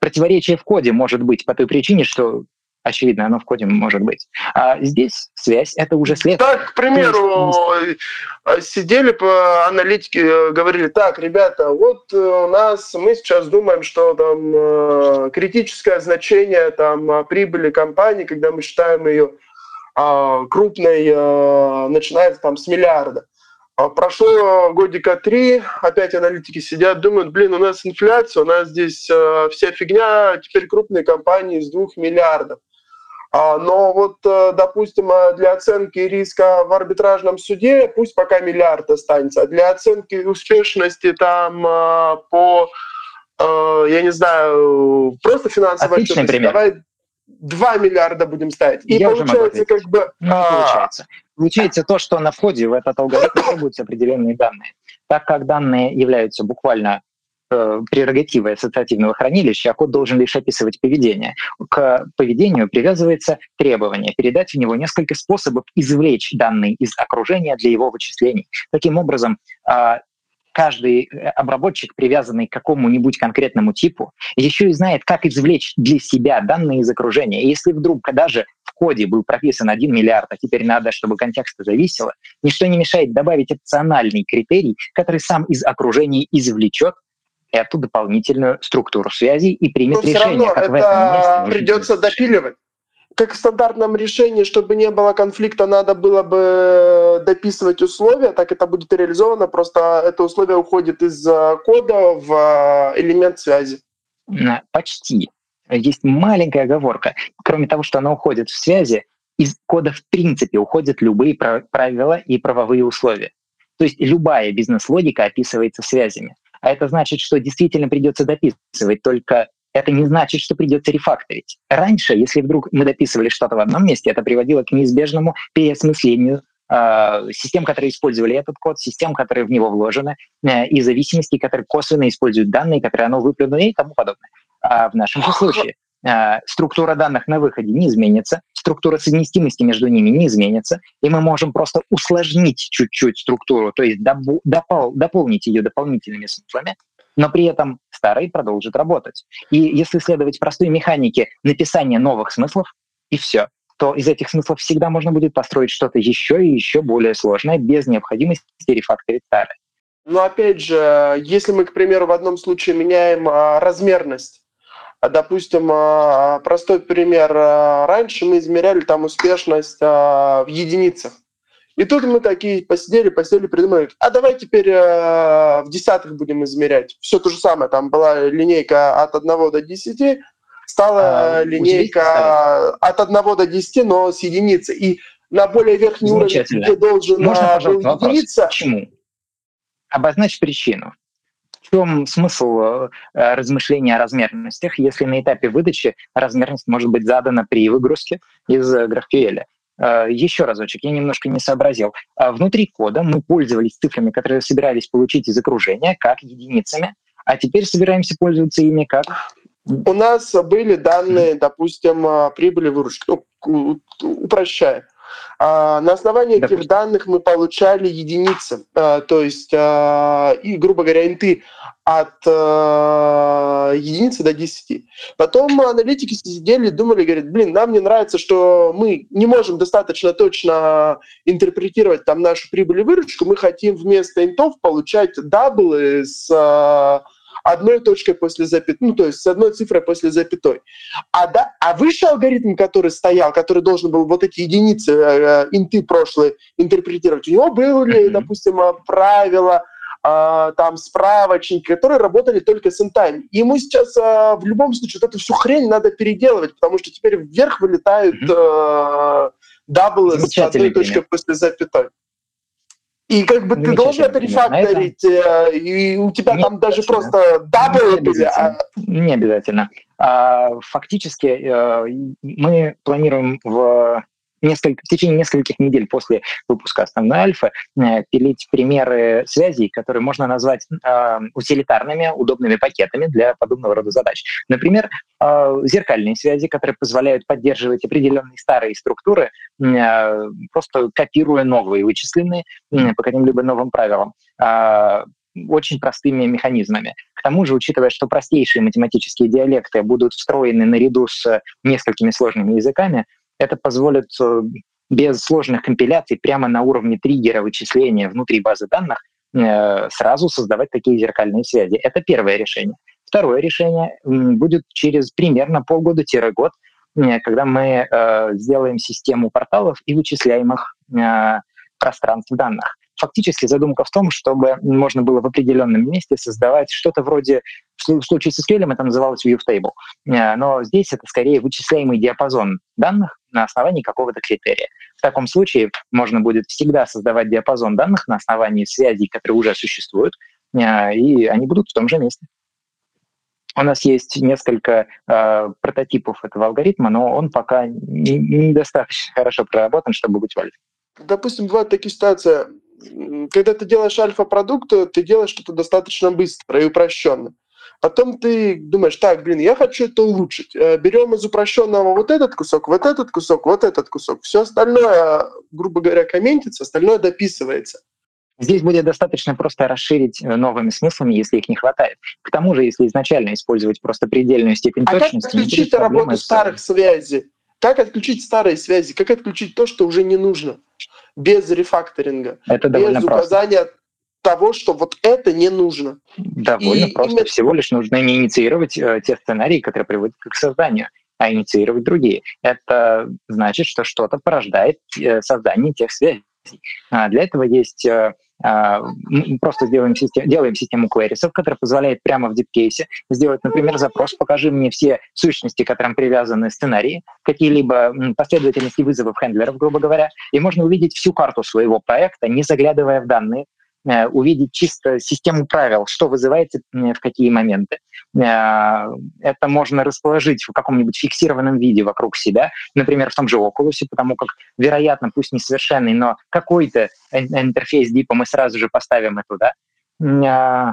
Противоречие в коде может быть по той причине, что очевидно, оно в коде может быть. А здесь связь — это уже следствие. Так, к примеру, э, сидели по аналитике, э, говорили, так, ребята, вот э, у нас, мы сейчас думаем, что там критическое значение там прибыли компании, когда мы считаем ее крупной, начинается там с миллиарда. А прошло годика три, опять аналитики сидят, думают, блин, у нас инфляция, у нас здесь э, вся фигня, теперь крупные компании с двух миллиардов. А, но вот, э, допустим, э, для оценки риска в арбитражном суде пусть пока миллиард останется, а для оценки успешности там э, по, я не знаю, просто финансовой Отличный пример. давай 2 миллиарда будем ставить. И Я получается как бы... Не а... получается. Получается то, что на входе в этот алгоритм требуются определенные данные. Так как данные являются буквально прерогативой ассоциативного хранилища, а код должен лишь описывать поведение. К поведению привязывается требование передать в него несколько способов извлечь данные из окружения для его вычислений. Таким образом, э, каждый э, обработчик, привязанный к какому-нибудь конкретному типу, еще и знает, как извлечь для себя данные из окружения. И если вдруг даже в коде был прописан 1 миллиард, а теперь надо, чтобы контекст зависело, ничто не мешает добавить опциональный критерий, который сам из окружения извлечет эту дополнительную структуру связей и примет Но решение, как в этом месте. Придется допиливать как в стандартном решении, чтобы не было конфликта, надо было бы дописывать условия, так это будет реализовано, просто это условие уходит из э, кода в э, элемент связи. Почти. Есть маленькая оговорка. Кроме того, что она уходит в связи, из кода в принципе уходят любые правила и правовые условия. То есть любая бизнес-логика описывается связями. А это значит, что действительно придется дописывать только это не значит, что придется рефакторить. Раньше, если вдруг мы дописывали что-то в одном месте, это приводило к неизбежному переосмыслению э, систем, которые использовали этот код, систем, которые в него вложены, э, и зависимостей, которые косвенно используют данные, которые оно выплюнуло и тому подобное. А в нашем случае э, структура данных на выходе не изменится, структура совместимости между ними не изменится, и мы можем просто усложнить чуть-чуть структуру, то есть допол- дополнить ее дополнительными смыслами, но при этом старый продолжит работать. И если следовать простой механике написания новых смыслов, и все, то из этих смыслов всегда можно будет построить что-то еще и еще более сложное, без необходимости рефакторить старое. Но опять же, если мы, к примеру, в одном случае меняем а, размерность, допустим, а, простой пример, а, раньше мы измеряли там успешность а, в единицах, и тут мы такие посидели, посидели, придумали, а давай теперь э, в десятых будем измерять. Все то же самое, там была линейка от 1 до 10, стала а, линейка от 1 до 10, но с единицы. И на более верхний уровень где должен Можно, был единица. Почему? Обозначь причину. Чем смысл э, размышления о размерностях, если на этапе выдачи размерность может быть задана при выгрузке из GraphQL? э, еще разочек, я немножко не сообразил. А внутри кода мы пользовались цифрами, которые собирались получить из окружения, как единицами, а теперь собираемся пользоваться ими как у нас были данные, допустим, прибыли выручки, упрощая. А, на основании Допустим. этих данных мы получали единицы, а, то есть, а, и, грубо говоря, инты от единицы до 10. Потом аналитики сидели, думали, говорят, блин, нам не нравится, что мы не можем достаточно точно интерпретировать там нашу прибыль и выручку, мы хотим вместо интов получать даблы с одной точкой после запятой, ну, то есть с одной цифрой после запятой. А, да, а высший алгоритм, который стоял, который должен был вот эти единицы, э, инты прошлые интерпретировать, у него были, mm-hmm. допустим, э, правила, э, там справочники, которые работали только с интами. Ему сейчас э, в любом случае вот эту всю хрень надо переделывать, потому что теперь вверх вылетают э, даблы с одной точкой после запятой. И как бы ты должен это рефакторить, это... и у тебя не там даже просто даблы были. А... Не обязательно. А, фактически э, мы планируем в несколько, в течение нескольких недель после выпуска основной альфы э, пилить примеры связей, которые можно назвать э, утилитарными, удобными пакетами для подобного рода задач. Например, э, зеркальные связи, которые позволяют поддерживать определенные старые структуры, э, просто копируя новые вычисленные э, по каким-либо новым правилам э, очень простыми механизмами. К тому же, учитывая, что простейшие математические диалекты будут встроены наряду с несколькими сложными языками, это позволит э, без сложных компиляций прямо на уровне триггера вычисления внутри базы данных э, сразу создавать такие зеркальные связи. Это первое решение. Второе решение будет через примерно полгода-год, э, когда мы сделаем систему порталов и вычисляемых пространств данных. Фактически задумка в том, чтобы можно было в определенном месте создавать что-то вроде, в случае с SQL это называлось view table, э, но здесь это скорее вычисляемый диапазон данных на основании какого-то критерия. В таком случае можно будет всегда создавать диапазон данных на основании связей, которые уже существуют, э, и они будут в том же месте. У нас есть несколько э, прототипов этого алгоритма, но он пока недостаточно не хорошо проработан, чтобы быть валидным. Допустим, бывают такие ситуации, когда ты делаешь альфа-продукт, ты делаешь что-то достаточно быстро и упрощенно. Потом ты думаешь, так, блин, я хочу это улучшить. Э, Берем из упрощенного вот этот кусок, вот этот кусок, вот этот кусок. Все остальное, грубо говоря, комментится, остальное дописывается. Здесь будет достаточно просто расширить э, новыми смыслами, если их не хватает. К тому же, если изначально использовать просто предельную степень а точности... как отключить работу старых связей? Как отключить старые связи? Как отключить то, что уже не нужно? Без рефакторинга. Это без указания просто. того, что вот это не нужно. Довольно И просто. Именно... Всего лишь нужно не инициировать э, те сценарии, которые приводят к созданию, а инициировать другие. Это значит, что что-то порождает э, создание тех связей. А для этого есть э, а, просто сделаем систему, делаем систему queries, которая позволяет прямо в дипкейсе сделать, например, запрос «покажи мне все сущности, к которым привязаны сценарии, какие-либо последовательности вызовов хендлеров, грубо говоря, и можно увидеть всю карту своего проекта, не заглядывая в данные, увидеть чисто систему правил, что вызывается в какие моменты. Э, это можно расположить в каком-нибудь фиксированном виде вокруг себя, например, в том же Oculus, потому как, вероятно, пусть несовершенный, но какой-то интерфейс дипа мы сразу же поставим и туда. Э,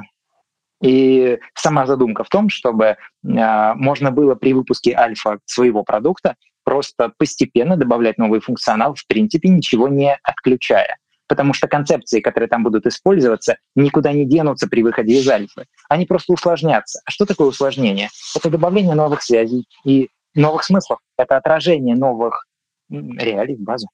и сама задумка в том, чтобы можно было при выпуске альфа своего продукта просто постепенно добавлять новый функционал, в принципе, ничего не отключая потому что концепции, которые там будут использоваться, никуда не денутся при выходе из альфы. Они просто усложнятся. А что такое усложнение? Это добавление новых связей и новых смыслов. Это отражение новых реалий в базу.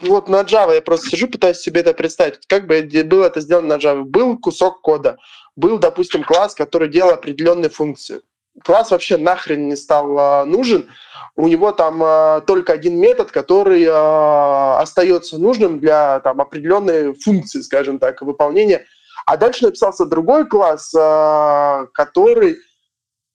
Вот на Java я просто сижу, пытаюсь себе это представить. Как бы было это сделано на Java? Был кусок кода, был, допустим, класс, который делал определенные функции. Класс вообще нахрен не стал а, нужен, у него там э, только один метод, который э, остается нужным для там, определенной функции, скажем так, выполнения. А дальше написался другой класс, который,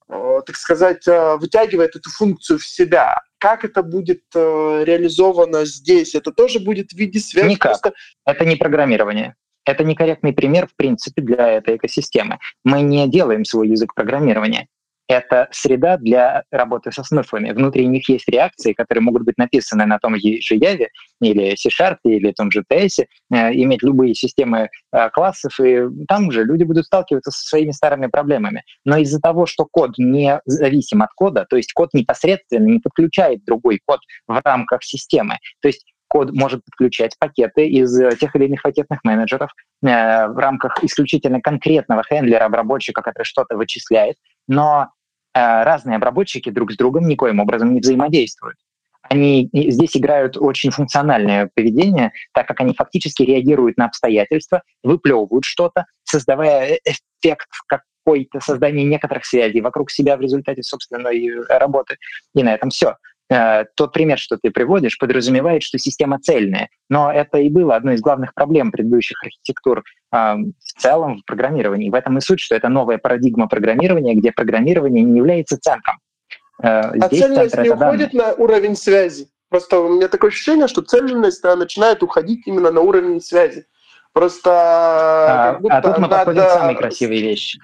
так сказать, вытягивает эту функцию в себя. Как это будет реализовано здесь? Это тоже будет в виде связи? Никак. Просто... Это не программирование. Это некорректный пример, в принципе, для этой экосистемы. Мы не делаем свой язык программирования это среда для работы со смыслами. Внутри них есть реакции, которые могут быть написаны на том же Яве или C-Sharp или том же TS, э, иметь любые системы э, классов, и там же люди будут сталкиваться со своими старыми проблемами. Но из-за того, что код не зависим от кода, то есть код непосредственно не подключает другой код в рамках системы, то есть код может подключать пакеты из тех или иных пакетных менеджеров э, в рамках исключительно конкретного хендлера обработчика, который что-то вычисляет, но э, разные обработчики друг с другом никоим образом не взаимодействуют. Они здесь играют очень функциональное поведение, так как они фактически реагируют на обстоятельства, выплевывают что-то, создавая э, эффект какой-то создания некоторых связей вокруг себя в результате собственной э, работы. И на этом все. Э, тот пример, что ты приводишь, подразумевает, что система цельная. Но это и было одной из главных проблем предыдущих архитектур э, в целом в программировании. В этом и суть, что это новая парадигма программирования, где программирование не является центром. Э, а цельность не уходит данные. на уровень связи? Просто у меня такое ощущение, что цельность начинает уходить именно на уровень связи. Просто а, а тут мы надо... подходим к самой красивой вещи.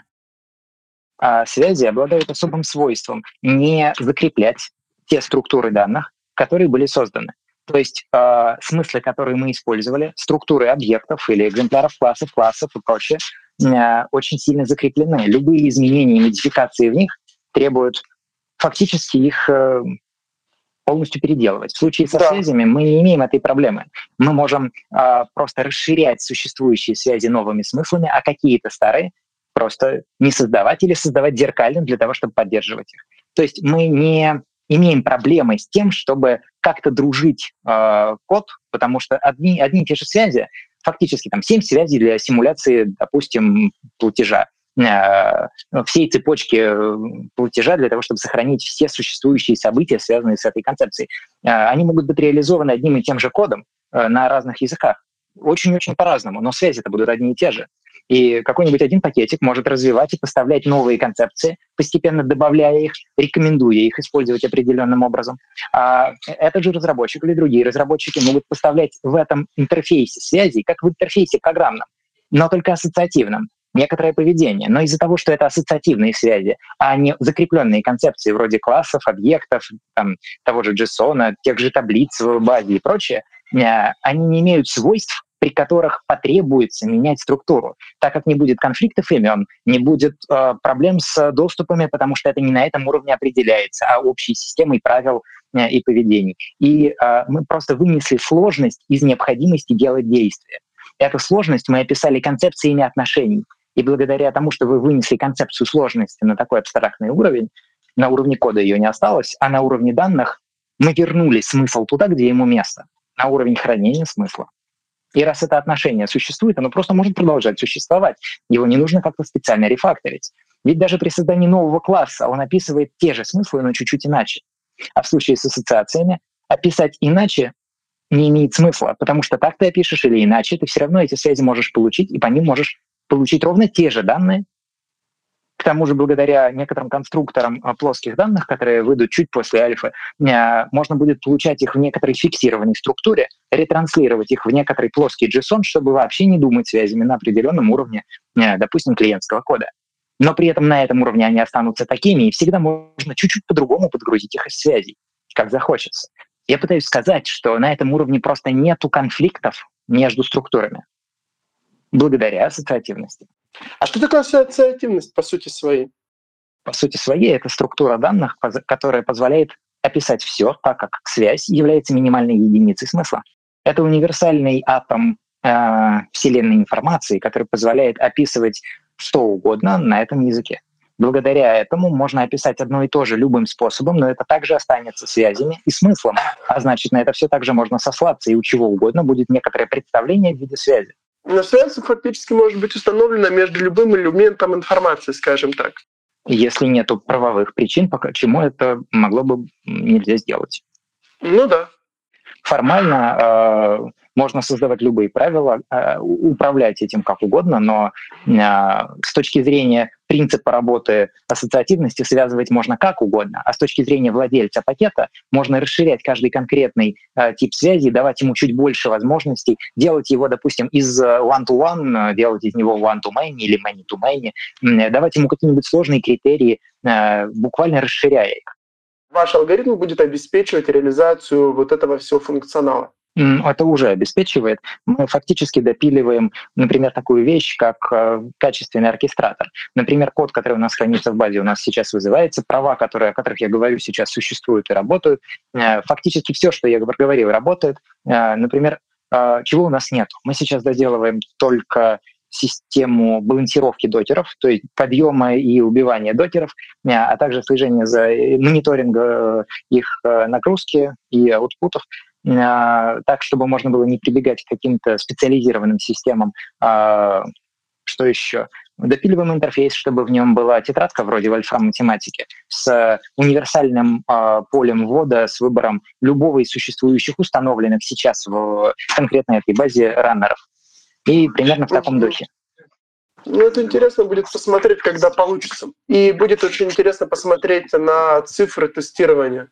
А связи обладают особым свойством не закреплять те структуры данных, которые были созданы. То есть э, смыслы, которые мы использовали, структуры объектов или экземпляров классов, классов и прочее, э, очень сильно закреплены. Любые изменения и модификации в них требуют фактически их э, полностью переделывать. В случае со да. связями мы не имеем этой проблемы. Мы можем э, просто расширять существующие связи новыми смыслами, а какие-то старые просто не создавать или создавать зеркально для того, чтобы поддерживать их. То есть мы не имеем проблемы с тем, чтобы как-то дружить э, код, потому что одни, одни и те же связи, фактически там семь связей для симуляции, допустим, платежа, э, всей цепочки э, платежа для того, чтобы сохранить все существующие события, связанные с этой концепцией. Э, они могут быть реализованы одним и тем же кодом на разных языках. Очень-очень по-разному, но связи-то будут одни и те же. И какой-нибудь один пакетик может развивать и поставлять новые концепции, постепенно добавляя их, рекомендуя их использовать определенным образом. А этот же разработчик или другие разработчики могут поставлять в этом интерфейсе связи, как в интерфейсе программном, но только ассоциативном некоторое поведение. Но из-за того, что это ассоциативные связи, а не закрепленные концепции вроде классов, объектов, там, того же JSON, тех же таблиц в базе и прочее, э, они не имеют свойств при которых потребуется менять структуру, так как не будет конфликтов имен, не будет э, проблем с доступами, потому что это не на этом уровне определяется, а общей системой правил э, и поведений. И э, мы просто вынесли сложность из необходимости делать действия. Эту сложность мы описали концепциями отношений. И благодаря тому, что вы вынесли концепцию сложности на такой абстрактный уровень, на уровне кода ее не осталось, а на уровне данных мы вернули смысл туда, где ему место, на уровень хранения смысла. И раз это отношение существует, оно просто может продолжать существовать. Его не нужно как-то специально рефакторить. Ведь даже при создании нового класса он описывает те же смыслы, но чуть-чуть иначе. А в случае с ассоциациями описать иначе не имеет смысла, потому что так ты опишешь или иначе, ты все равно эти связи можешь получить, и по ним можешь получить ровно те же данные, к тому же, благодаря некоторым конструкторам а, плоских данных, которые выйдут чуть после альфа, а, можно будет получать их в некоторой фиксированной структуре, ретранслировать их в некоторый плоский JSON, чтобы вообще не думать связями на определенном уровне, а, допустим, клиентского кода. Но при этом на этом уровне они останутся такими, и всегда можно чуть-чуть по-другому подгрузить их из связей, как захочется. Я пытаюсь сказать, что на этом уровне просто нету конфликтов между структурами благодаря ассоциативности. А что такое ассоциативность по сути своей? По сути своей это структура данных, которая позволяет описать все, так как связь является минимальной единицей смысла. Это универсальный атом э, вселенной информации, который позволяет описывать что угодно на этом языке. Благодаря этому можно описать одно и то же любым способом, но это также останется связями и смыслом. А значит, на это все также можно сослаться, и у чего угодно будет некоторое представление в виде связи. Связь фактически может быть установлена между любым элементом информации, скажем так. Если нет правовых причин, почему это могло бы нельзя сделать? Ну да. Формально э, можно создавать любые правила, э, управлять этим как угодно, но э, с точки зрения принципы работы ассоциативности связывать можно как угодно, а с точки зрения владельца пакета можно расширять каждый конкретный э, тип связи, давать ему чуть больше возможностей, делать его, допустим, из one-to-one, делать из него one-to-many или many-to-many, давать ему какие-нибудь сложные критерии, э, буквально расширяя их. Ваш алгоритм будет обеспечивать реализацию вот этого всего функционала это уже обеспечивает. Мы фактически допиливаем, например, такую вещь, как э, качественный оркестратор. Например, код, который у нас хранится в базе, у нас сейчас вызывается, права, которые, о которых я говорю, сейчас существуют и работают. Э, фактически все, что я говорил, работает. Э, например, чего у нас нет? Мы сейчас доделываем только систему балансировки докеров, то есть подъема и убивания докеров, а также слежения за мониторинга их нагрузки и аутпутов. А, так, чтобы можно было не прибегать к каким-то специализированным системам. А, что еще? Допиливаем интерфейс, чтобы в нем была тетрадка вроде вольфрам математики с универсальным э, полем ввода, с выбором любого из существующих установленных сейчас в конкретной этой базе раннеров. И примерно в таком духе. Ну, это интересно будет посмотреть, когда получится. И будет очень интересно посмотреть на цифры тестирования.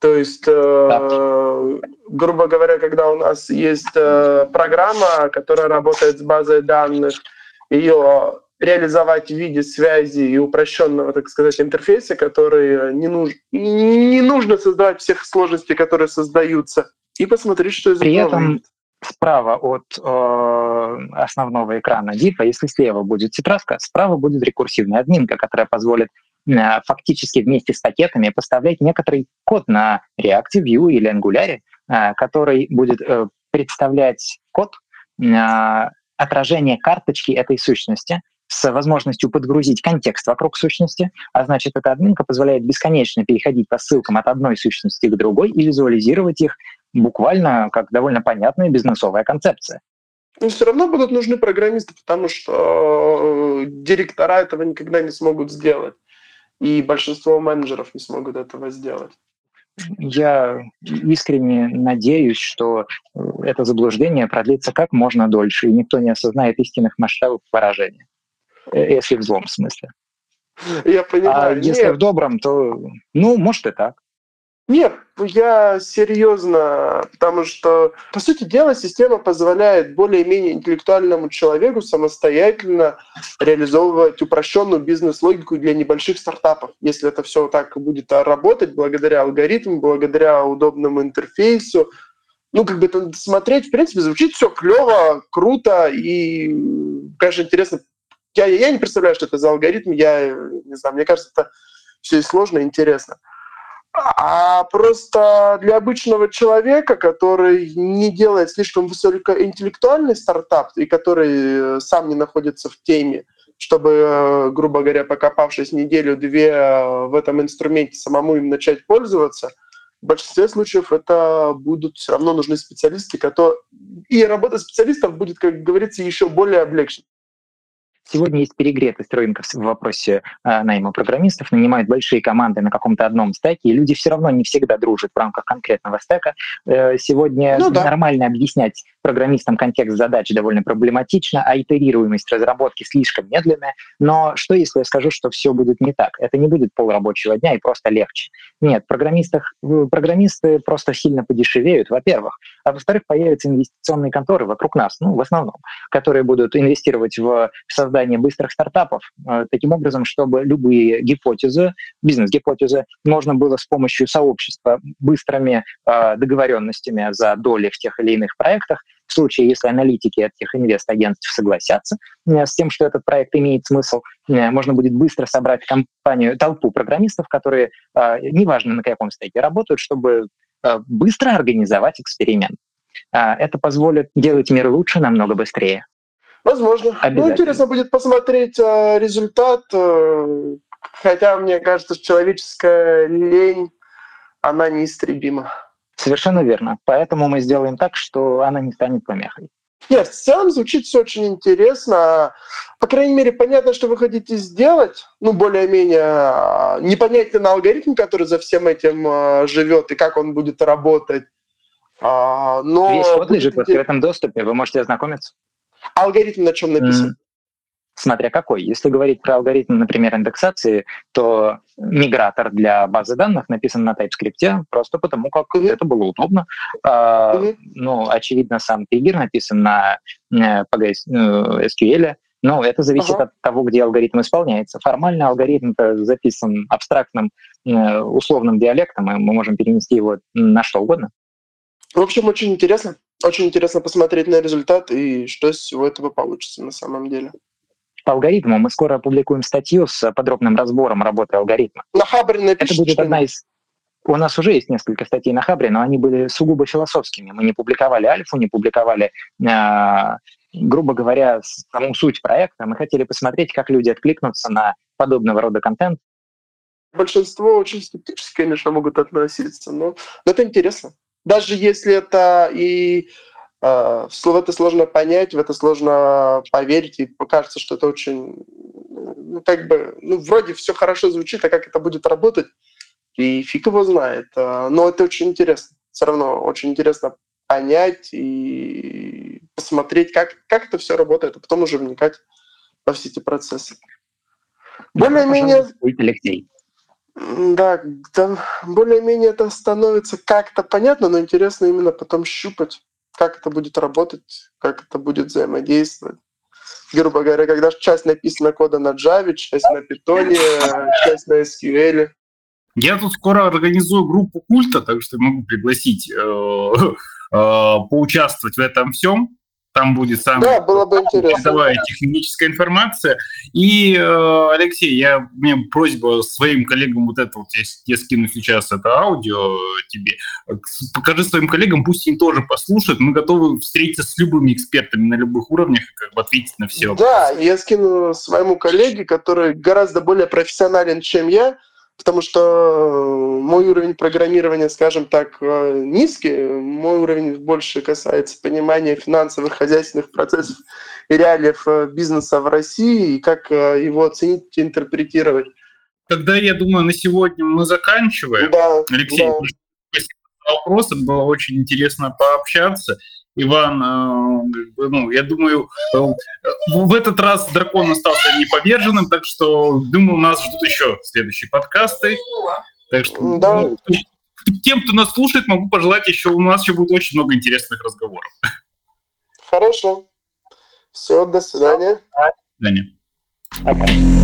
То есть, э, грубо говоря, когда у нас есть э, программа, которая работает с базой данных, ее реализовать в виде связи и упрощенного, так сказать, интерфейса, который не, нуж... не нужно создавать всех сложностей, которые создаются, и посмотреть, что из При этого этом выйдет. справа от э, основного экрана дипа, если слева будет тетрадка, справа будет рекурсивная админка, которая позволит фактически вместе с пакетами поставлять некоторый код на React, Vue или Angular, э, который будет э, представлять код отражение карточки этой сущности с возможностью подгрузить контекст вокруг сущности, а значит, эта админка позволяет бесконечно переходить по ссылкам от одной сущности к другой и визуализировать их буквально как довольно понятная бизнесовая концепция. Но все равно будут нужны программисты, потому что директора этого никогда не смогут сделать и большинство менеджеров не смогут этого сделать. Я искренне надеюсь, что э, это заблуждение продлится как можно дольше, и никто не осознает истинных масштабов поражения, э, если в злом смысле. Я понимаю. А если Нет. в добром, то, ну, может и так. Нет, я серьезно, потому что, по сути дела, система позволяет более-менее интеллектуальному человеку самостоятельно реализовывать упрощенную бизнес-логику для небольших стартапов. Если это все так будет работать, благодаря алгоритму, благодаря удобному интерфейсу, ну, как бы это смотреть, в принципе, звучит все клево, круто и, конечно, интересно. Я, я не представляю, что это за алгоритм, я не знаю, мне кажется, это все и сложно и интересно. А просто для обычного человека, который не делает слишком высокоинтеллектуальный стартап и который э, сам не находится в теме, чтобы, э, грубо говоря, покопавшись неделю-две э, в этом инструменте, самому им начать пользоваться, в большинстве случаев это будут все равно нужны специалисты, которые... И работа специалистов будет, как говорится, еще более облегчена. Сегодня есть перегретость рынка в вопросе э, найма программистов, нанимают большие команды на каком-то одном стеке, и люди все равно не всегда дружат в рамках конкретного стека. Э, сегодня ну, да. нормально объяснять программистам контекст задач довольно проблематично, а итерируемость разработки слишком медленная. Но что, если я скажу, что все будет не так? Это не будет полрабочего дня и просто легче. Нет, программистах, программисты просто сильно подешевеют, во-первых. А во-вторых, появятся инвестиционные конторы вокруг нас, ну, в основном, которые будут инвестировать в создание быстрых стартапов, э, таким образом, чтобы любые гипотезы, бизнес-гипотезы, можно было с помощью сообщества быстрыми э, договоренностями за доли в тех или иных проектах в случае, если аналитики этих инвест-агентств согласятся э, с тем, что этот проект имеет смысл, э, можно будет быстро собрать компанию, толпу программистов, которые, э, неважно на каком стеке работают, чтобы быстро организовать эксперимент. Это позволит делать мир лучше намного быстрее. Возможно. Ну, интересно будет посмотреть результат, хотя мне кажется, что человеческая лень, она неистребима. Совершенно верно. Поэтому мы сделаем так, что она не станет помехой. Нет, в целом звучит все очень интересно. По крайней мере, понятно, что вы хотите сделать. Ну, более-менее а, непонятен алгоритм, который за всем этим а, живет и как он будет работать. А, но Весь код лежит в открытом доступе, вы можете ознакомиться. Алгоритм на чем написан? Смотря какой. Если говорить про алгоритм, например, индексации, то мигратор для базы данных написан на TypeScript просто потому, как это было удобно. Mm-hmm. Ну, очевидно, сам триггер написан на э, SQL, но это зависит uh-huh. от того, где алгоритм исполняется. Формально алгоритм записан абстрактным э, условным диалектом, и мы можем перенести его на что угодно. В общем, очень интересно. Очень интересно посмотреть на результат и что из всего этого получится на самом деле. По алгоритму мы скоро опубликуем статью с подробным разбором работы алгоритма. На Хабре напишите. Это будет одна из... У нас уже есть несколько статей на Хабре, но они были сугубо философскими. Мы не публиковали альфу, не публиковали э, грубо говоря, саму суть проекта. Мы хотели посмотреть, как люди откликнутся на подобного рода контент. Большинство очень скептически, конечно, могут относиться, но, но это интересно. Даже если это и это сложно понять, в это сложно поверить, и покажется, что это очень, ну, как бы, ну, вроде все хорошо звучит, а как это будет работать, и фиг его знает. А, но это очень интересно. Все равно очень интересно понять и посмотреть, как, как это все работает, а потом уже вникать во все эти процессы. Более-менее... Алексей. Да, да более-менее это становится как-то понятно, но интересно именно потом щупать, как это будет работать, как это будет взаимодействовать. Грубо говоря, когда часть написана кода на Java, часть на Python, часть на SQL. Я тут скоро организую группу культа, так что могу пригласить э, Э, поучаствовать в этом всем. Там будет самая да, было бы интересно. техническая информация. И, э, Алексей, я, у меня просьба своим коллегам вот это вот, я, я скину сейчас это аудио тебе, покажи своим коллегам, пусть они тоже послушают. Мы готовы встретиться с любыми экспертами на любых уровнях и как бы ответить на все. Да, я скину своему коллеге, который гораздо более профессионален, чем я, потому что э, мой уровень программирования, скажем так, э, низкий, мой уровень больше касается понимания финансовых, хозяйственных процессов и реалиев э, бизнеса в России и как его оценить и интерпретировать. Тогда, я думаю, на сегодня мы заканчиваем. Да, Алексей, да. спасибо за вопрос, было очень интересно пообщаться. Иван, э, ну, я думаю, в этот раз дракон остался непобеженным, так что, думаю, нас ждут еще следующие подкасты. Так что, да. Ну, тем, кто нас слушает, могу пожелать еще, у нас еще будет очень много интересных разговоров. Хорошо. Все, до свидания. До свидания. Okay.